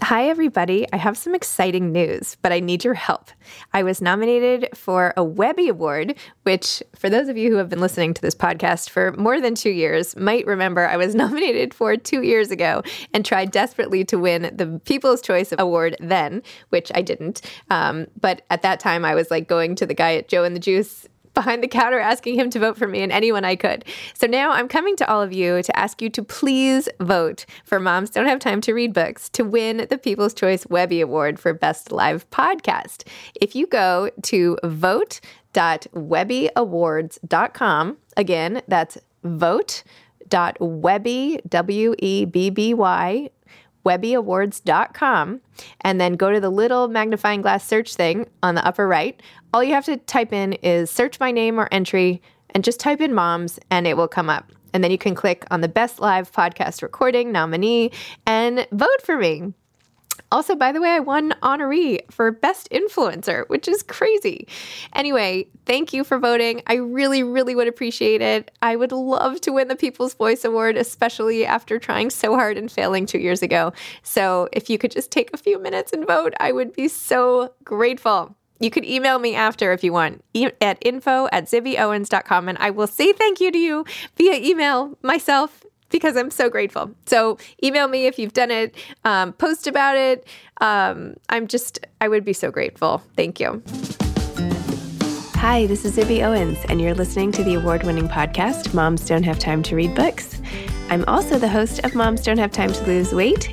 Hi, everybody. I have some exciting news, but I need your help. I was nominated for a Webby Award, which, for those of you who have been listening to this podcast for more than two years, might remember I was nominated for two years ago and tried desperately to win the People's Choice Award then, which I didn't. Um, but at that time, I was like going to the guy at Joe and the Juice behind the counter asking him to vote for me and anyone I could. So now I'm coming to all of you to ask you to please vote for Moms Don't Have Time to Read Books to win the People's Choice Webby Award for Best Live Podcast. If you go to vote.webbyawards.com, again, that's vote.webby, W E B B Y, webbyawards.com and then go to the little magnifying glass search thing on the upper right. All you have to type in is search my name or entry and just type in moms and it will come up. And then you can click on the best live podcast recording nominee and vote for me. Also, by the way, I won honoree for best influencer, which is crazy. Anyway, thank you for voting. I really, really would appreciate it. I would love to win the People's Voice Award, especially after trying so hard and failing two years ago. So if you could just take a few minutes and vote, I would be so grateful. You could email me after if you want at info at zibbyowens.com and I will say thank you to you via email myself because I'm so grateful. So email me if you've done it, um, post about it. Um, I'm just, I would be so grateful. Thank you. Hi, this is Zibby Owens, and you're listening to the award winning podcast, Moms Don't Have Time to Read Books. I'm also the host of Moms Don't Have Time to Lose Weight,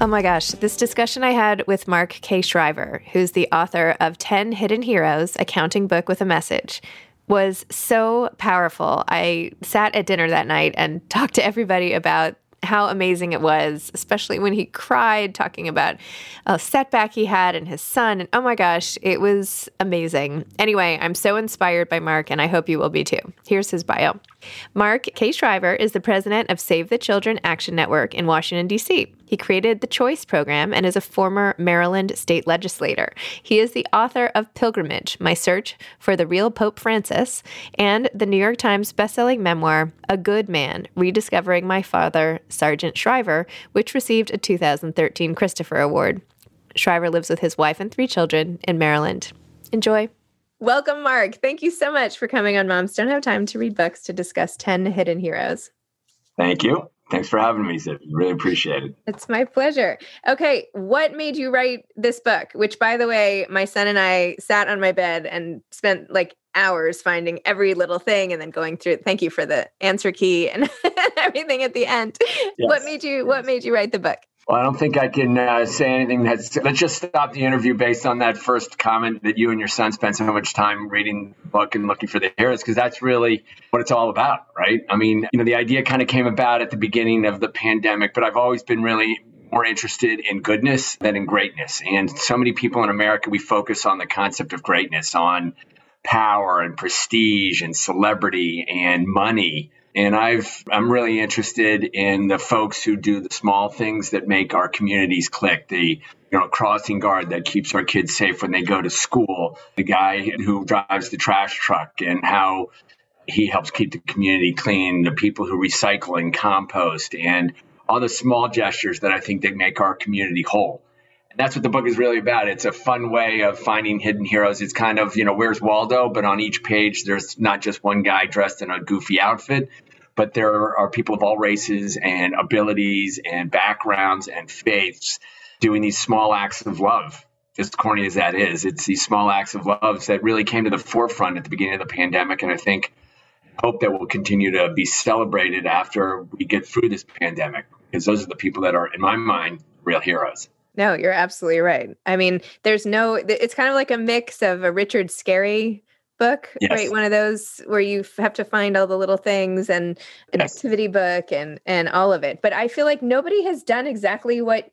Oh my gosh, this discussion I had with Mark K. Shriver, who's the author of 10 Hidden Heroes, a counting book with a message, was so powerful. I sat at dinner that night and talked to everybody about how amazing it was, especially when he cried talking about a setback he had and his son. And oh my gosh, it was amazing. Anyway, I'm so inspired by Mark, and I hope you will be too. Here's his bio Mark K. Shriver is the president of Save the Children Action Network in Washington, D.C. He created the Choice Program and is a former Maryland state legislator. He is the author of Pilgrimage My Search for the Real Pope Francis and the New York Times bestselling memoir, A Good Man Rediscovering My Father, Sargent Shriver, which received a 2013 Christopher Award. Shriver lives with his wife and three children in Maryland. Enjoy. Welcome, Mark. Thank you so much for coming on Moms Don't Have Time to Read Books to discuss 10 hidden heroes. Thank you. Thanks for having me, Zip. Really appreciate it. It's my pleasure. Okay, what made you write this book? Which, by the way, my son and I sat on my bed and spent like hours finding every little thing and then going through it. Thank you for the answer key and everything at the end. Yes. What made you What made you write the book? Well, I don't think I can uh, say anything that's. Let's just stop the interview based on that first comment that you and your son spent so much time reading the book and looking for the heroes, because that's really what it's all about, right? I mean, you know, the idea kind of came about at the beginning of the pandemic, but I've always been really more interested in goodness than in greatness. And so many people in America, we focus on the concept of greatness, on power and prestige and celebrity and money and I've I'm really interested in the folks who do the small things that make our communities click. The you know crossing guard that keeps our kids safe when they go to school. The guy who drives the trash truck and how he helps keep the community clean. The people who recycle and compost and all the small gestures that I think they make our community whole that's what the book is really about. It's a fun way of finding hidden heroes. It's kind of, you know, where's Waldo? But on each page, there's not just one guy dressed in a goofy outfit, but there are people of all races and abilities and backgrounds and faiths doing these small acts of love. As corny as that is, it's these small acts of love that really came to the forefront at the beginning of the pandemic. And I think, hope that will continue to be celebrated after we get through this pandemic, because those are the people that are, in my mind, real heroes. No, you're absolutely right. I mean, there's no, it's kind of like a mix of a Richard Scarry book, yes. right? One of those where you have to find all the little things and an yes. activity book and and all of it. But I feel like nobody has done exactly what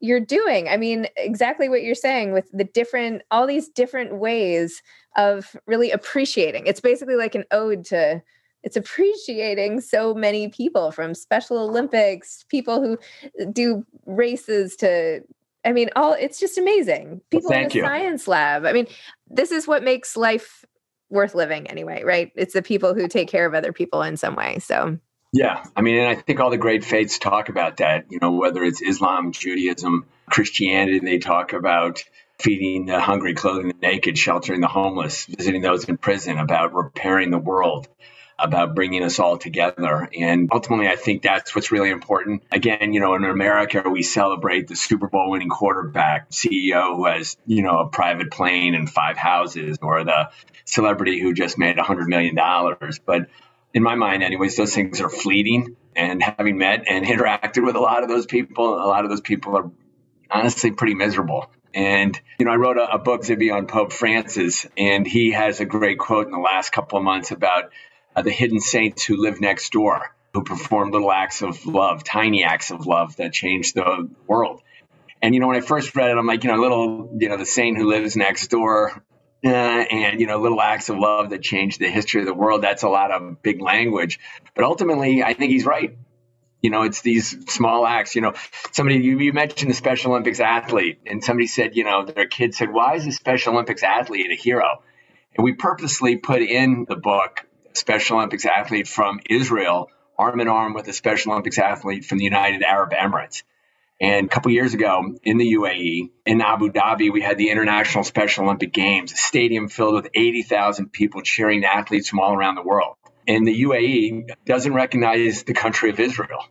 you're doing. I mean, exactly what you're saying with the different all these different ways of really appreciating. It's basically like an ode to it's appreciating so many people from Special Olympics, people who uh, do races to I mean, all it's just amazing. People well, in the you. science lab. I mean, this is what makes life worth living anyway, right? It's the people who take care of other people in some way. So yeah, I mean, and I think all the great faiths talk about that. You know, whether it's Islam, Judaism, Christianity, they talk about feeding the hungry, clothing the naked, sheltering the homeless, visiting those in prison, about repairing the world about bringing us all together. And ultimately, I think that's what's really important. Again, you know, in America, we celebrate the Super Bowl winning quarterback, CEO who has, you know, a private plane and five houses, or the celebrity who just made $100 million. But in my mind, anyways, those things are fleeting. And having met and interacted with a lot of those people, a lot of those people are honestly pretty miserable. And, you know, I wrote a, a book, Zibby, on Pope Francis, and he has a great quote in the last couple of months about the hidden saints who live next door, who perform little acts of love, tiny acts of love that change the world. And you know, when I first read it, I'm like, you know, little, you know, the saint who lives next door, uh, and you know, little acts of love that change the history of the world. That's a lot of big language, but ultimately, I think he's right. You know, it's these small acts. You know, somebody you, you mentioned the Special Olympics athlete, and somebody said, you know, their kid said, "Why is the Special Olympics athlete a hero?" And we purposely put in the book Special Olympics athlete from Israel, arm in arm with a Special Olympics athlete from the United Arab Emirates. And a couple years ago in the UAE, in Abu Dhabi, we had the International Special Olympic Games, a stadium filled with 80,000 people cheering athletes from all around the world. And the UAE doesn't recognize the country of Israel.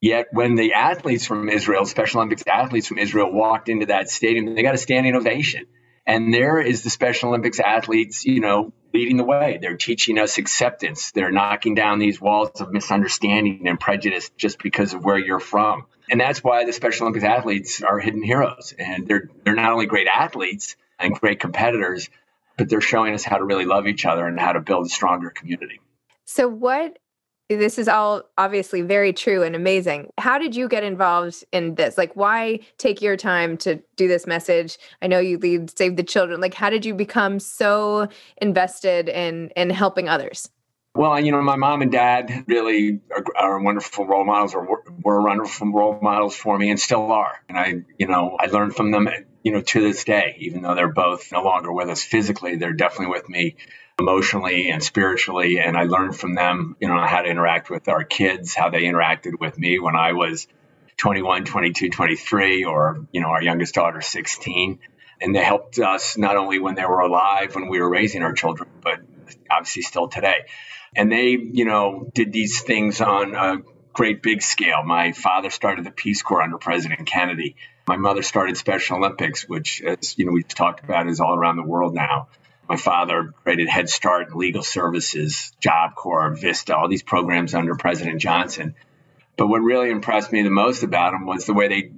Yet when the athletes from Israel, Special Olympics athletes from Israel, walked into that stadium, they got a standing ovation. And there is the Special Olympics athletes, you know, leading the way. They're teaching us acceptance. They're knocking down these walls of misunderstanding and prejudice just because of where you're from. And that's why the Special Olympics athletes are hidden heroes. And they're they're not only great athletes and great competitors, but they're showing us how to really love each other and how to build a stronger community. So what this is all obviously very true and amazing. How did you get involved in this? Like, why take your time to do this message? I know you lead Save the Children. Like, how did you become so invested in in helping others? Well, you know, my mom and dad really are, are wonderful role models, or were, were wonderful role models for me, and still are. And I, you know, I learned from them, you know, to this day. Even though they're both no longer with us physically, they're definitely with me emotionally and spiritually. And I learned from them, you know, how to interact with our kids, how they interacted with me when I was 21, 22, 23, or you know, our youngest daughter 16. And they helped us not only when they were alive when we were raising our children, but obviously still today. And they, you know, did these things on a great big scale. My father started the Peace Corps under President Kennedy. My mother started Special Olympics, which, as you know, we've talked about, is all around the world now. My father created Head Start, Legal Services, Job Corps, Vista, all these programs under President Johnson. But what really impressed me the most about them was the way they,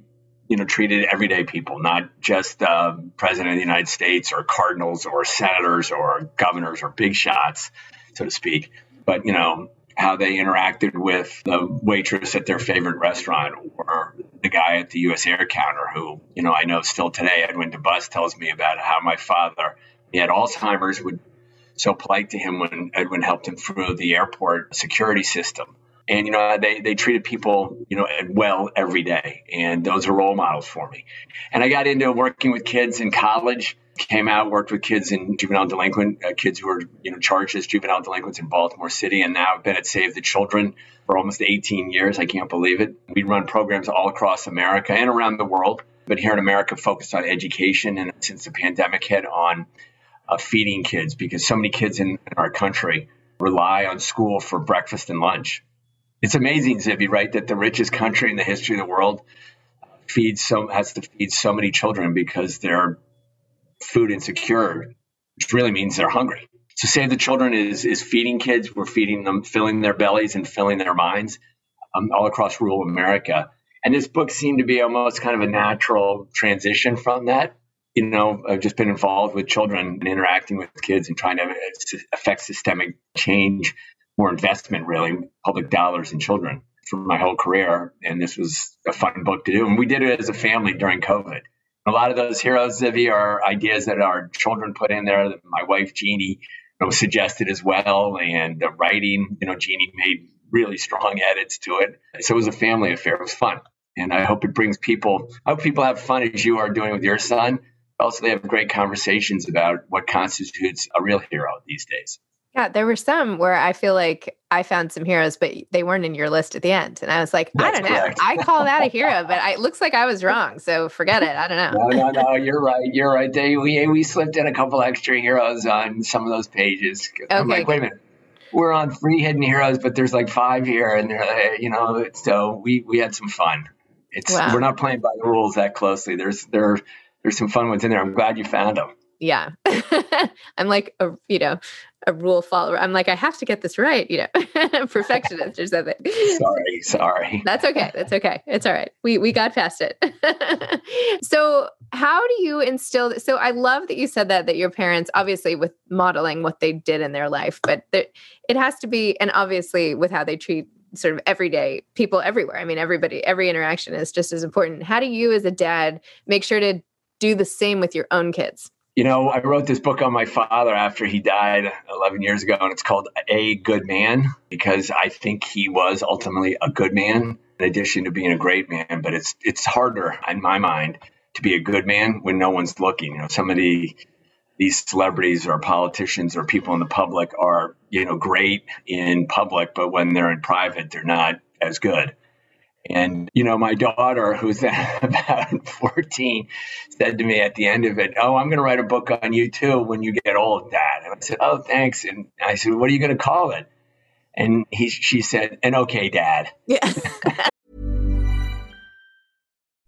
you know, treated everyday people, not just uh, President of the United States or cardinals or senators or governors or big shots so to speak. But, you know, how they interacted with the waitress at their favorite restaurant or the guy at the U.S. air counter who, you know, I know still today, Edwin DeBus tells me about how my father, he had Alzheimer's, would so polite to him when Edwin helped him through the airport security system. And, you know, they, they treated people, you know, well every day. And those are role models for me. And I got into working with kids in college came out, worked with kids in juvenile delinquent, uh, kids who were you know charged as juvenile delinquents in Baltimore City, and now I've been at Save the Children for almost 18 years. I can't believe it. We run programs all across America and around the world, but here in America, focused on education, and since the pandemic hit, on uh, feeding kids because so many kids in, in our country rely on school for breakfast and lunch. It's amazing, Zibby, right, that the richest country in the history of the world feeds so has to feed so many children because they're food insecure, which really means they're hungry. So Save the Children is is feeding kids. We're feeding them, filling their bellies and filling their minds um, all across rural America. And this book seemed to be almost kind of a natural transition from that. You know, I've just been involved with children and interacting with kids and trying to uh, affect systemic change, more investment, really, public dollars in children for my whole career. And this was a fun book to do. And we did it as a family during COVID. A lot of those heroes, Zibby, are ideas that our children put in there. My wife Jeannie you know, suggested as well, and the writing. You know, Jeannie made really strong edits to it. So it was a family affair. It was fun, and I hope it brings people. I hope people have fun as you are doing with your son. Also, they have great conversations about what constitutes a real hero these days. Yeah, there were some where I feel like I found some heroes, but they weren't in your list at the end. And I was like, That's I don't correct. know. I call that a hero, but I, it looks like I was wrong. So forget it. I don't know. no, no, no. You're right. You're right. They, we, we slipped in a couple extra heroes on some of those pages. Okay, I'm like, wait a minute. We're on three hidden heroes, but there's like five here. And they're, eh, you know, eh, so we, we had some fun. It's, wow. we're not playing by the rules that closely. There's, there, there's some fun ones in there. I'm glad you found them yeah. I'm like a you know a rule follower. I'm like i have to get this right you know. Perfectionist or something. Sorry sorry. That's okay that's okay. It's all right. We we got past it. So how do you instill so i love that you said that that your parents obviously with modeling what they did in their life but there, it has to be and obviously with how they treat sort of everyday people everywhere. I mean everybody every interaction is just as important. How do you as a dad make sure to do the same with your own kids you know, I wrote this book on my father after he died 11 years ago, and it's called A Good Man because I think he was ultimately a good man in addition to being a great man. But it's it's harder in my mind to be a good man when no one's looking. You know, some of the these celebrities or politicians or people in the public are you know great in public, but when they're in private, they're not as good. And, you know, my daughter, who's about 14, said to me at the end of it, Oh, I'm going to write a book on you too when you get old, Dad. And I said, Oh, thanks. And I said, What are you going to call it? And he, she said, An okay, Dad. Yeah.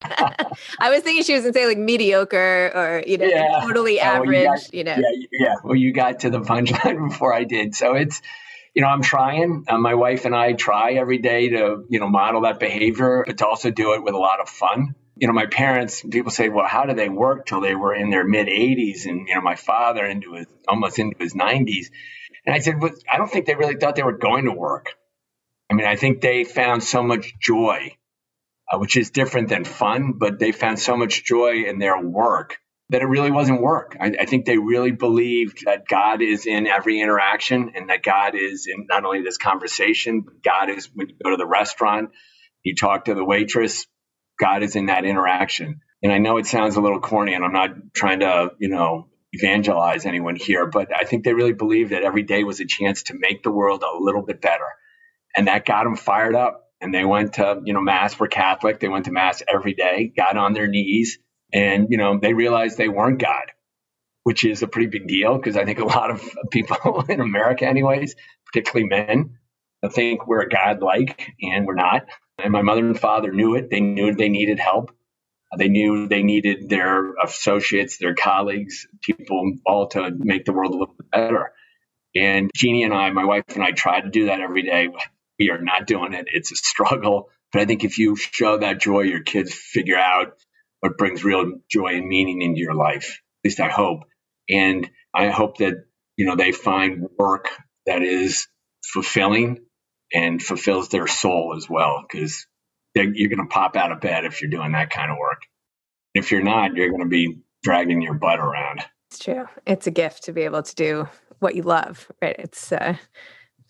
I was thinking she was going to say like mediocre or, you know, Yeah. totally Oh, well, average, you got- you know. Yeah, yeah. Well, you got to the punchline before I did. So it's, you know, I'm trying. Uh, my wife and I try every day to, you know, model that behavior, but to also do it with a lot of fun. You know, my parents, people say, well, how did they work till they were in their mid 80s? And, you know, my father into his almost into his 90s. And I said, well, I don't think they really thought they were going to work. I mean, I think they found so much joy, uh, which is different than fun, but they found so much joy in their work that it really wasn't work. I, I think they really believed that God is in every interaction and that God is in not only this conversation, but God is when you go to the restaurant, you talk to the waitress, God is in that interaction. And I know it sounds a little corny and I'm not trying to, you know, evangelize anyone here, but I think they really believed that every day was a chance to make the world a little bit better. And that got them fired up. And they went to, you know, mass, were Catholic. They went to mass every day, got on their knees, and, you know, they realized they weren't God, which is a pretty big deal because I think a lot of people in America, anyways, particularly men, think we're God like, and we're not. And my mother and father knew it. They knew they needed help. They knew they needed their associates, their colleagues, people all to make the world a little bit better. And Jeannie and I, my wife and I, tried to do that every day. We are not doing it. It's a struggle. But I think if you show that joy, your kids figure out what brings real joy and meaning into your life. At least I hope. And I hope that, you know, they find work that is fulfilling and fulfills their soul as well. Because you're going to pop out of bed if you're doing that kind of work. If you're not, you're going to be dragging your butt around. It's true. It's a gift to be able to do what you love, right? It's uh,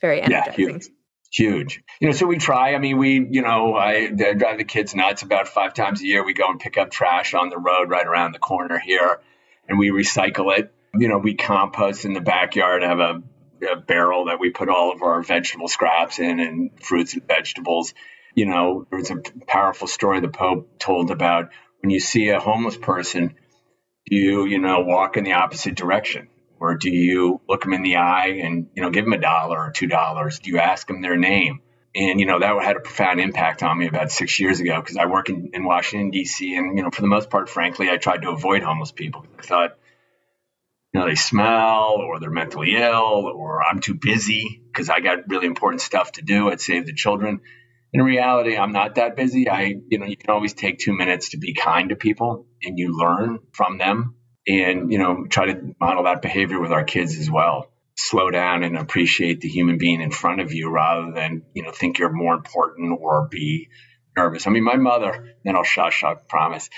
very Yeah, energizing. huge. Huge. You know, so we try. I mean, we, you know, I, I drive the kids nuts about five times a year. We go and pick up trash on the road right around the corner here and we recycle it. You know, we compost in the backyard, have a, a barrel that we put all of our vegetable scraps in and fruits and vegetables. You know, there was a powerful story the Pope told about when you see a homeless person, you, you know, walk in the opposite direction? Or do you look them in the eye and, you know, give them a dollar or two dollars? Do you ask them their name? And, you know, that had a profound impact on me about six years ago because I work in, in Washington, D.C. And, you know, for the most part, frankly, I tried to avoid homeless people. I thought, you know, they smell or they're mentally ill or I'm too busy because I got really important stuff to do at Save the Children. In reality, I'm not that busy. I, you know, you can always take two minutes to be kind to people and you learn from them and, you know, try to model that behavior with our kids as well. Slow down and appreciate the human being in front of you rather than, you know, think you're more important or be nervous. I mean, my mother, then I'll shush, I promise.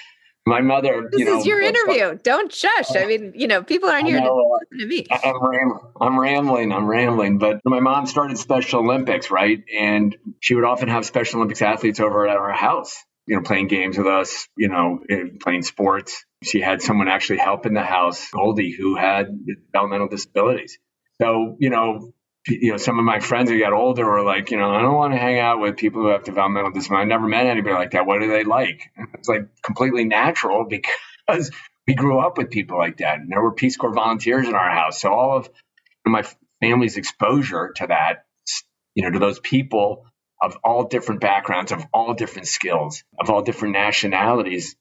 My mother, This you know, is your interview. Don't shush. I mean, you know, people aren't here to listen to me. I'm, ram- I'm rambling. I'm rambling. But my mom started Special Olympics, right? And she would often have Special Olympics athletes over at our house, you know, playing games with us, you know, eh, playing sports. She had someone actually help in the house, Goldie, who had developmental disabilities. So, you know, you know, some of my friends who got older were like, you know, I don't want to hang out with people who have developmental disabilities. I never met anybody like that. What do they like? It's like completely natural because we grew up with people like that. And there were Peace Corps volunteers in our house. So all of my family's exposure to that, you know, to those people of all different backgrounds, of all different skills, of all different nationalities,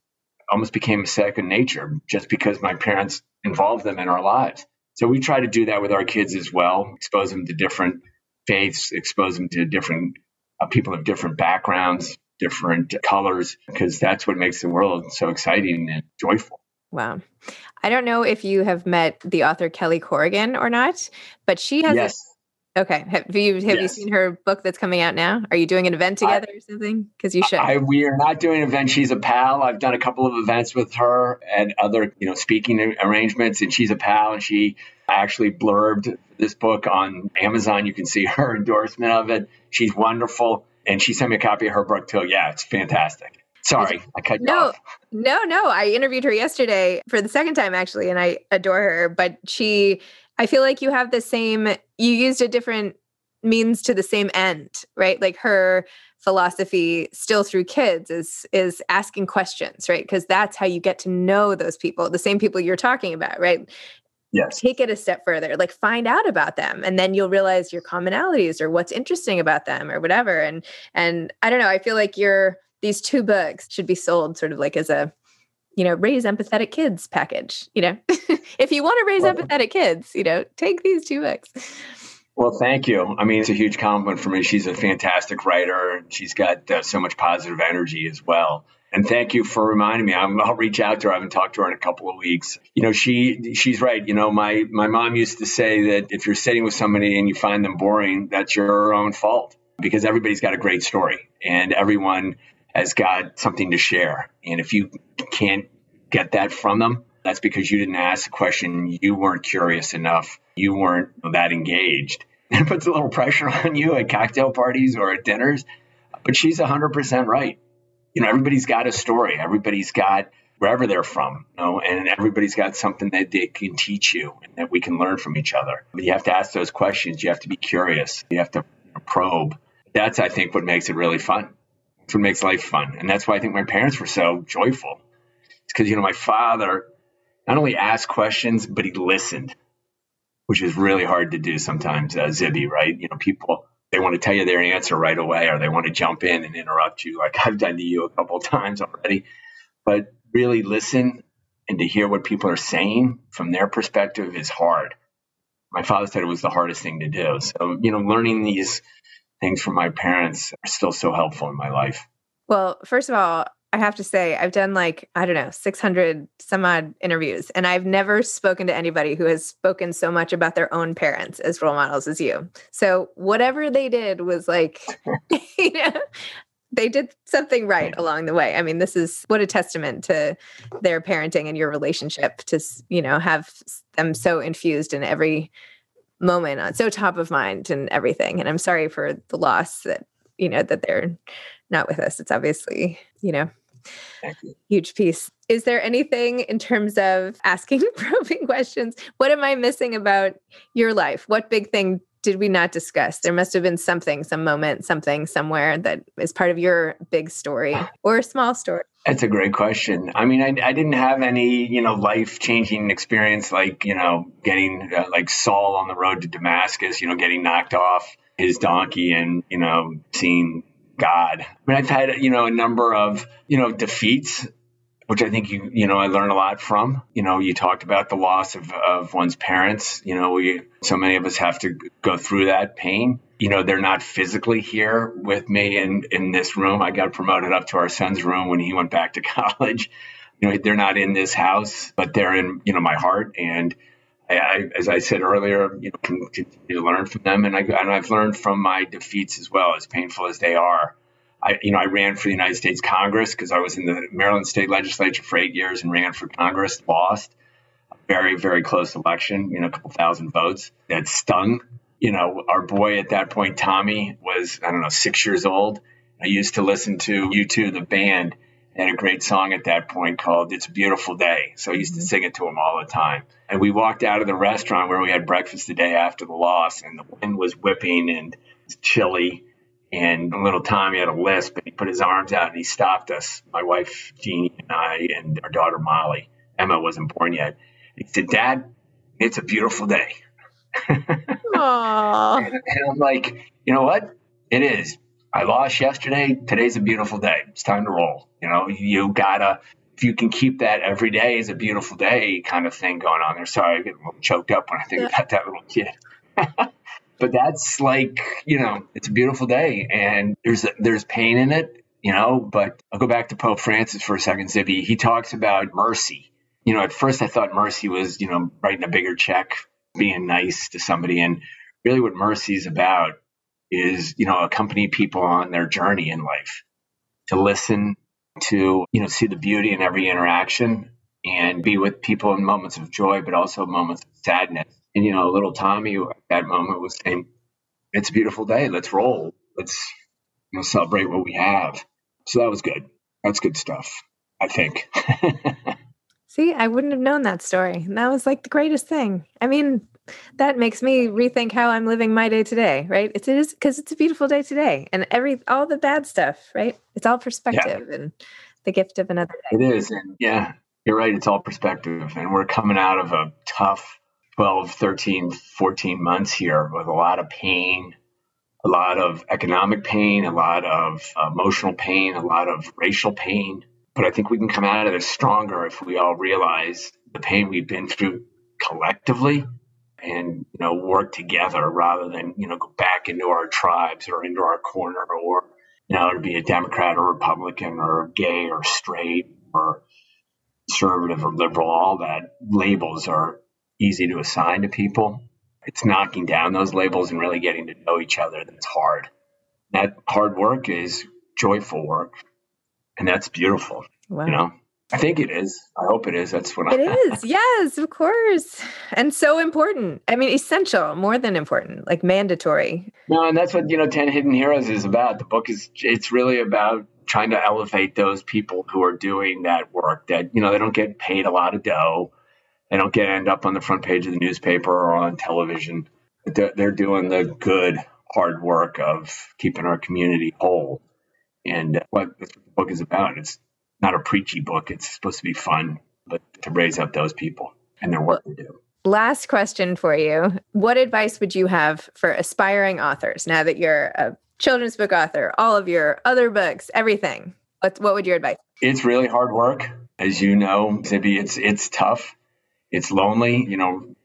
almost became a second nature just because my parents involved them in our lives. So we try to do that with our kids as well, expose them to different faiths, expose them to different uh, people of different backgrounds, different colors, because that's what makes the world so exciting and joyful. Wow. I don't know if you have met the author Kelly Corrigan or not, but she has. Yes. Okay. Have you have yes. you seen her book that's coming out now? Are you doing an event together I, or something? Because you should. I, we are not doing an event. She's a pal. I've done a couple of events with her and other, you know, speaking arrangements, and she's a pal. And she actually blurbed this book on Amazon. You can see her endorsement of it. She's wonderful, and she sent me a copy of her book too. Yeah, it's fantastic. Sorry, I cut you no, off. No, no, no. I interviewed her yesterday for the second time actually, and I adore her. But she, I feel like you have the same. You used a different means to the same end, right? Like her philosophy still through kids is is asking questions right because that's how you get to know those people the same people you're talking about right yes take it a step further like find out about them and then you'll realize your commonalities or what's interesting about them or whatever and and i don't know i feel like you're these two books should be sold sort of like as a you know raise empathetic kids package you know if you want to raise well, empathetic kids you know take these two books well thank you i mean it's a huge compliment for me she's a fantastic writer and she's got uh, so much positive energy as well and thank you for reminding me. i will reach out to her. I haven't talked to her in a couple of weeks. You know, she she's right. You know, my my mom used to say that if you're sitting with somebody and you find them boring, that's your own fault because everybody's got a great story and everyone has got something to share. And if you can't get that from them, that's because you didn't ask the question, you weren't curious enough, you weren't that engaged. It puts a little pressure on you at cocktail parties or at dinners. But she's 100% right. You know, everybody's got a story, everybody's got wherever they're from, you know, and everybody's got something that they can teach you and that we can learn from each other. But you have to ask those questions, you have to be curious, you have to probe. That's, I think, what makes it really fun. That's what makes life fun. And that's why I think my parents were so joyful. It's because, you know, my father not only asked questions, but he listened, which is really hard to do sometimes, uh, Zibby, right? You know, people, they want to tell you their answer right away or they want to jump in and interrupt you, like I've done to you a couple times already. But really listen and to hear what people are saying from their perspective is hard. My father said it was the hardest thing to do. So, you know, learning these things from my parents are still so helpful in my life. Well, first of all, I have to say, I've done like, I don't know, 600 some odd interviews, and I've never spoken to anybody who has spoken so much about their own parents as role models as you. So, whatever they did was like, you know, they did something right along the way. I mean, this is what a testament to their parenting and your relationship to, you know, have them so infused in every moment on so top of mind and everything. And I'm sorry for the loss that, you know, that they're not with us. It's obviously, you know, huge piece. Is there anything in terms of asking probing questions? What am I missing about your life? What big thing did we not discuss? There must have been something, some moment, something somewhere that is part of your big story or a small story. That's a great question. I mean, I, I didn't have any, you know, life changing experience like, you know, getting uh, like Saul on the road to Damascus, you know, getting knocked off his donkey and, you know, seeing God. I mean, I've had, you know, a number of, you know, defeats which I think you you know I learned a lot from. You know, you talked about the loss of, of one's parents. You know, we so many of us have to go through that pain. You know, they're not physically here with me in in this room. I got promoted up to our son's room when he went back to college. You know, they're not in this house, but they're in you know my heart and. I, as I said earlier, you know, continue to learn from them, and I and I've learned from my defeats as well, as painful as they are. I, you know, I ran for the United States Congress because I was in the Maryland State Legislature for eight years and ran for Congress, lost a very, very close election, you know, a couple thousand votes that stung. You know, our boy at that point, Tommy, was, I don't know, six years old. I used to listen to U2, the band, had a great song at that point called It's a Beautiful Day. So I used to mm-hmm. sing it to him all the time. And we walked out of the restaurant where we had breakfast the day after the loss, and the wind was whipping and chilly and little Tommy had a lisp, and he put his arms out and he stopped us, my wife Jeannie and I, and our daughter Molly. Emma wasn't born yet. He said, "Dad, it's a beautiful day." Aww. and, and I'm like, you know what? It is. I lost yesterday. Today's a beautiful day. It's time to roll. You know, you gotta if you can keep that every day is a beautiful day kind of thing going on there. Sorry, I get a little choked up when I think yeah. about that little kid. but that's like you know it's a beautiful day and there's there's pain in it you know but i'll go back to pope francis for a second Zibby. he talks about mercy you know, at first I thought mercy was, you know, writing a bigger check, being nice to somebody. And really what mercy is about is, you know, accompany people on their journey in life, to listen, to, you know, see the beauty in every interaction and be with people in moments of joy, but also moments of sadness. And, you know, little Tommy at that moment was saying, it's a beautiful day. Let's roll. Let's, you know, celebrate what we have. So that was good. That's good stuff, I think. See, I wouldn't have known that story. That was like the greatest thing. I mean, that makes me rethink how I'm living my day today, right? It's, it is because it's a beautiful day today and every, all the bad stuff, right? It's all perspective yeah. and the gift of another day. It is. And yeah, you're right. It's all perspective. And we're coming out of a tough 12, 13, 14 months here with a lot of pain, a lot of economic pain, a lot of emotional pain, a lot of racial pain. But I think we can come out of this stronger if we all realize the pain we've been through collectively and you know work together rather than you know go back into our tribes or into our corner or you know to be a democrat or republican or gay or straight or conservative or liberal all that labels are easy to assign to people it's knocking down those labels and really getting to know each other that's hard that hard work is joyful work and that's beautiful wow. you know I think it is. I hope it is. That's what it I, is. Yes, of course. And so important. I mean, essential, more than important, like mandatory. No, and that's what, you know, 10 Hidden Heroes is about. The book is, it's really about trying to elevate those people who are doing that work that, you know, they don't get paid a lot of dough. They don't get end up on the front page of the newspaper or on television. They're, they're doing the good, hard work of keeping our community whole. And what the book is about. It's not a preachy book. It's supposed to be fun, but to raise up those people and their work to do. Last question for you. What advice would you have for aspiring authors now that you're a children's book author, all of your other books, everything? What, what would your advice? It's really hard work. As you know, Zibby, it's, it's tough. It's lonely. You know,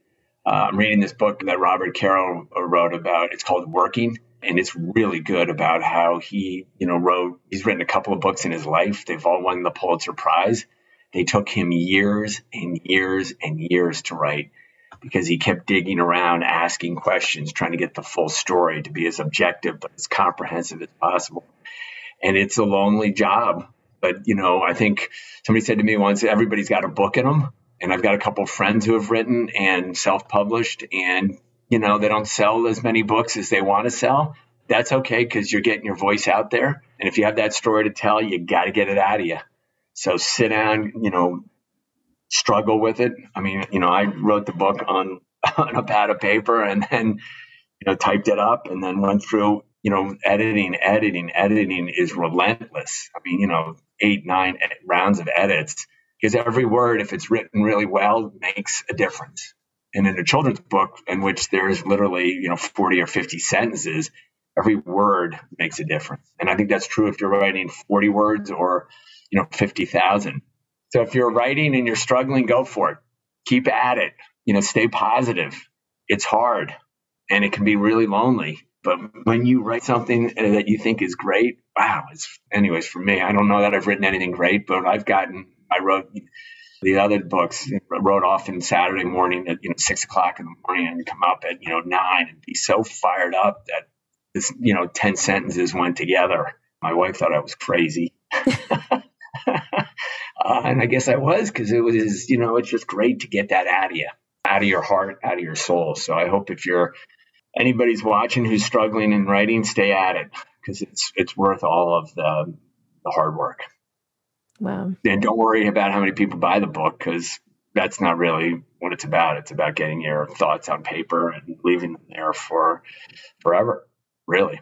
uh, I'm reading this book that Robert Caro wrote about. It's called Working and it's really good about how he, you know, wrote. He's written a couple of books in his life. They've all won the Pulitzer Prize. They took him years and years and years to write because he kept digging around, asking questions, trying to get the full story to be as objective but as comprehensive as possible. And it's a lonely job. But, you know, I think somebody said to me once, everybody's got a book in them. And I've got a couple friends who have written and self published, and you know, they don't sell as many books as they want to sell, that's okay because you're getting your voice out there. And if you have that story to tell, you got to get it out of you. So sit down, you know, struggle with it. I mean, you know, I wrote the book on on a pad of paper and then, you know, typed it up and then went through, you know, editing, editing, editing is relentless. I mean, you know, eight, nine rounds of edits because every word, if it's written really well, makes a difference. And in a children's book, in which there's literally, you know, 40 or 50 sentences, every word makes a difference. And I think that's true if you're writing 40 words or, you know, 50,000. So if you're writing and you're struggling, go for it. Keep at it. You know, stay positive. It's hard and it can be really lonely. But when you write something uh, that you think is great, wow, it's, anyways, for me, I don't know that I've written anything great, but I've gotten, I wrote the other books wrote often Saturday morning at you know six o'clock in the morning and come up at you know nine and be so fired up that this you know ten sentences went together. My wife thought I was crazy, uh, and I guess I was because it was you know it's just great to get that out of you, out of your heart, out of your soul. So I hope if you're anybody's watching who's struggling in writing, stay at it because it's it's worth all of the the hard work. Wow. And don't worry about how many people buy the book because that's not really what it's about. It's about getting your thoughts on paper and leaving them there for forever, really.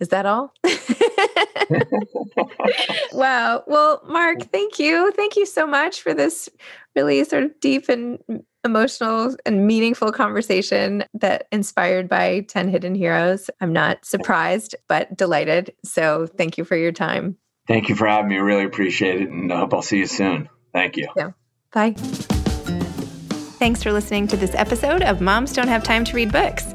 Is that all? wow. Well, Mark, thank you. Thank you so much for this really sort of deep and emotional and meaningful conversation that inspired by 10 hidden heroes. I'm not surprised, but delighted. So thank you for your time. Thank you for having me. I really appreciate it. And I hope I'll see you soon. Thank you. Yeah. Bye. Thanks for listening to this episode of Moms Don't Have Time to Read Books.